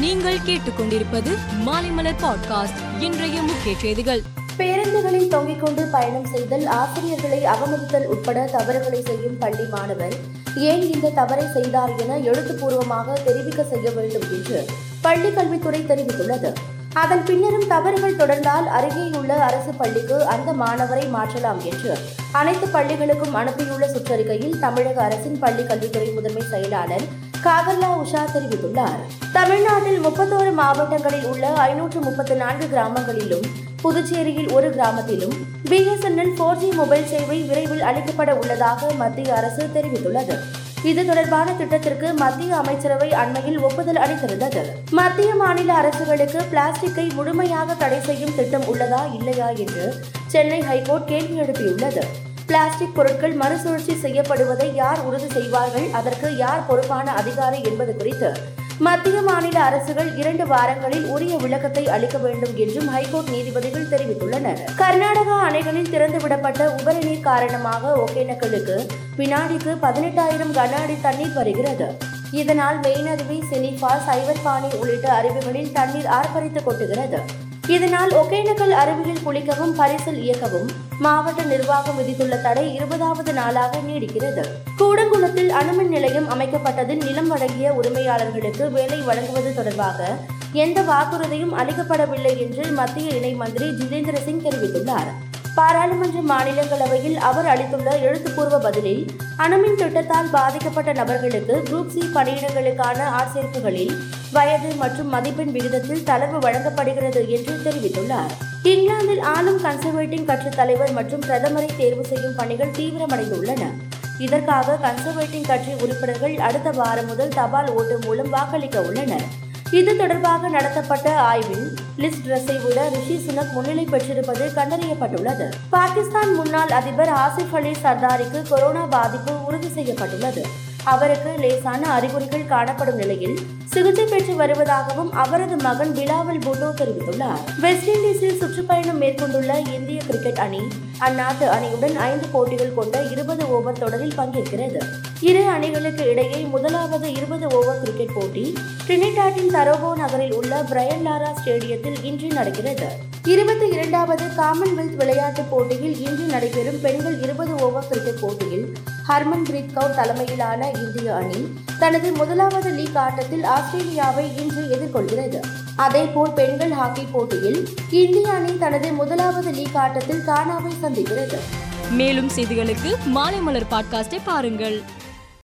நீங்கள் கேட்டுக்கொண்டிருப்பது மாலைமலர் பாட்காஸ்ட் இன்றைய முக்கிய செய்திகள். பேருந்துகளில் தொங்கிக் கொண்டு பயணம் செய்தல் ஆசிரியர்களை அவமதித்தல் உட்பட தவறுகளை செய்யும் பள்ளி மாணவர். ஏன் இந்த தவறை செய்தார் என எழுத்துப்பூர்வமாக தெரிவிக்க செய்ய வேண்டும் என்று பள்ளி கல்வித்துறை தெரிவித்துள்ளது. அதன் பின்னரும் தவறுகள் தொடர்ந்தால் அருகேயுள்ள அரசு பள்ளிக்கு அந்த மாணவரை மாற்றலாம் என்று அனைத்து பள்ளிகளுக்கும் அனுப்பியுள்ள சுற்றறிக்கையில் தமிழக அரசின் பள்ளி கல்வித்துறை முதன்மை செயலாளர் காகர்லா உஷா தெரிவித்துள்ளார். தமிழ்நாட்டில் முப்பத்தோரு மாவட்டங்களில் உள்ள ஐநூற்று முப்பத்தி நான்கு கிராமங்களிலும் புதுச்சேரியில் ஒரு கிராமத்திலும் பிஎஸ்என்எல் போர் ஜி மொபைல் சேவை விரைவில் அளிக்கப்பட உள்ளதாக மத்திய அரசு தெரிவித்துள்ளது. இது தொடர்பான திட்டத்திற்கு மத்திய அமைச்சரவை அண்மையில் ஒப்புதல் அளித்திருந்தது. மத்திய மாநில அரசுகளுக்கு பிளாஸ்டிக்கை முழுமையாக தடை செய்யும் திட்டம் உள்ளதா இல்லையா என்று சென்னை ஹைகோர்ட் கேள்வி எழுப்பியுள்ளது. பிளாஸ்டிக் பொருட்கள் மறுசுழற்சி செய்யப்படுவதை யார் உறுதி செய்வார்கள்? அதற்கு யார் பொறுப்பான அதிகாரி என்பது குறித்து மத்திய மாநில அரசுகள் இரண்டு வாரங்களில் உரிய விளக்கத்தை அளிக்க வேண்டும் என்றும் ஹைகோர்ட் நீதிபதிகள் தெரிவித்துள்ளனர். கர்நாடகா அணைகளில் திறந்துவிடப்பட்ட உபரி நீர் காரணமாக ஒகேனக்கலுக்கு வினாடிக்கு பதினெட்டாயிரம் கன அடி தண்ணீர் வருகிறது. இதனால் மெயினருவி சினிஃபா சைவர்பாணி உள்ளிட்ட அருவிகளில் தண்ணீர் ஆர்ப்பரித்து கொட்டுகிறது. இதனால் ஒகேனக்கல் அருவியில் குளிக்கவும் பரிசல் இயக்கவும் மாவட்ட நிர்வாகம் விதித்துள்ள தடை இருபதாவது நாளாக நீடிக்கிறது. கூடங்குளத்தில் அணுமின் நிலையம் அமைக்கப்பட்டதில் நிலம் வழங்கிய உரிமையாளர்களுக்கு வேலை வழங்குவது தொடர்பாக எந்த வாக்குறுதியும் அளிக்கப்படவில்லை என்று மத்திய இணை மந்திரி ஜிதேந்திர சிங் தெரிவித்துள்ளார். பாராளுமன்ற மாநிலங்களவையில் அவர் அளித்துள்ள எழுத்துப்பூர்வ பதிலில் அணுமின் திட்டத்தால் பாதிக்கப்பட்ட நபர்களுக்கு குரூப் சி பணியிடங்களுக்கான ஆட்சேர்ப்புகளில் வயது மற்றும் மதிப்பெண் விகிதத்தில் தளர்வு வழங்கப்படுகிறது என்று தெரிவித்துள்ளார். இங்கிலாந்தில் ஆளும் கன்சர்வேட்டிவ் கட்சி தலைவர் மற்றும் பிரதமரை தேர்வு செய்யும் பணிகள் தீவிரமடைந்துள்ளன. இதற்காக கன்சர்வேட்டிவ் கட்சி உறுப்பினர்கள் அடுத்த வாரம் முதல் தபால் ஓட்டு மூலம் வாக்களிக்க உள்ளனர். இது தொடர்பாக நடத்தப்பட்ட ஆய்வில் லிஸ் ட்ரெஸ்ஸை விட ரிஷி சுனக் முன்னிலை பெற்றிருப்பது கண்டறியப்பட்டுள்ளது. பாகிஸ்தான் முன்னாள் அதிபர் ஆசிப் அலி சர்தாரிக்கு கொரோனா பாதிப்பு உறுதி செய்யப்பட்டுள்ளது. அவருக்கு லேசான அறிகுறிகள் காணப்படும் நிலையில் சிகிச்சை பெற்று வருவதாகவும் அவரது மகன் பிலாவல் புல்லோ தெரிவித்துள்ளார். வெஸ்ட் இண்டீஸில் சுற்றுப்பயணம் மேற்கொண்டுள்ள இந்திய கிரிக்கெட் அணி அந்நாட்டு அணியுடன் ஐந்து போட்டிகள் கொண்ட இருபது ஓவர் தொடரில் பங்கேற்கிறது. இரு அணிகளுக்கு இடையே முதலாவது இருபது ஓவர் கிரிக்கெட் போட்டி டிரினிடாட்டின் தரோகோ நகரில் உள்ள பிரையன் லாரா ஸ்டேடியத்தில் இன்று நடக்கிறது. இருபத்தி இரண்டாவது காமன்வெல்த் விளையாட்டுப் போட்டியில் இன்று நடைபெறும் பெண்கள் இருபது ஓவர் கிரிக்கெட் போட்டியில் ஹர்மன் பிரீத் கவுர் தலைமையிலான இந்திய அணி தனது முதலாவது லீக் ஆட்டத்தில் ஆஸ்திரேலியாவை இன்று எதிர்கொள்கிறது. அதேபோல் பெண்கள் ஹாக்கி போட்டியில் இந்திய அணி தனது முதலாவது லீக் ஆட்டத்தில் கானாவை சந்திக்கிறது. மேலும் செய்திகளுக்கு மாலைமலர் பாட்காஸ்டை பாருங்கள்.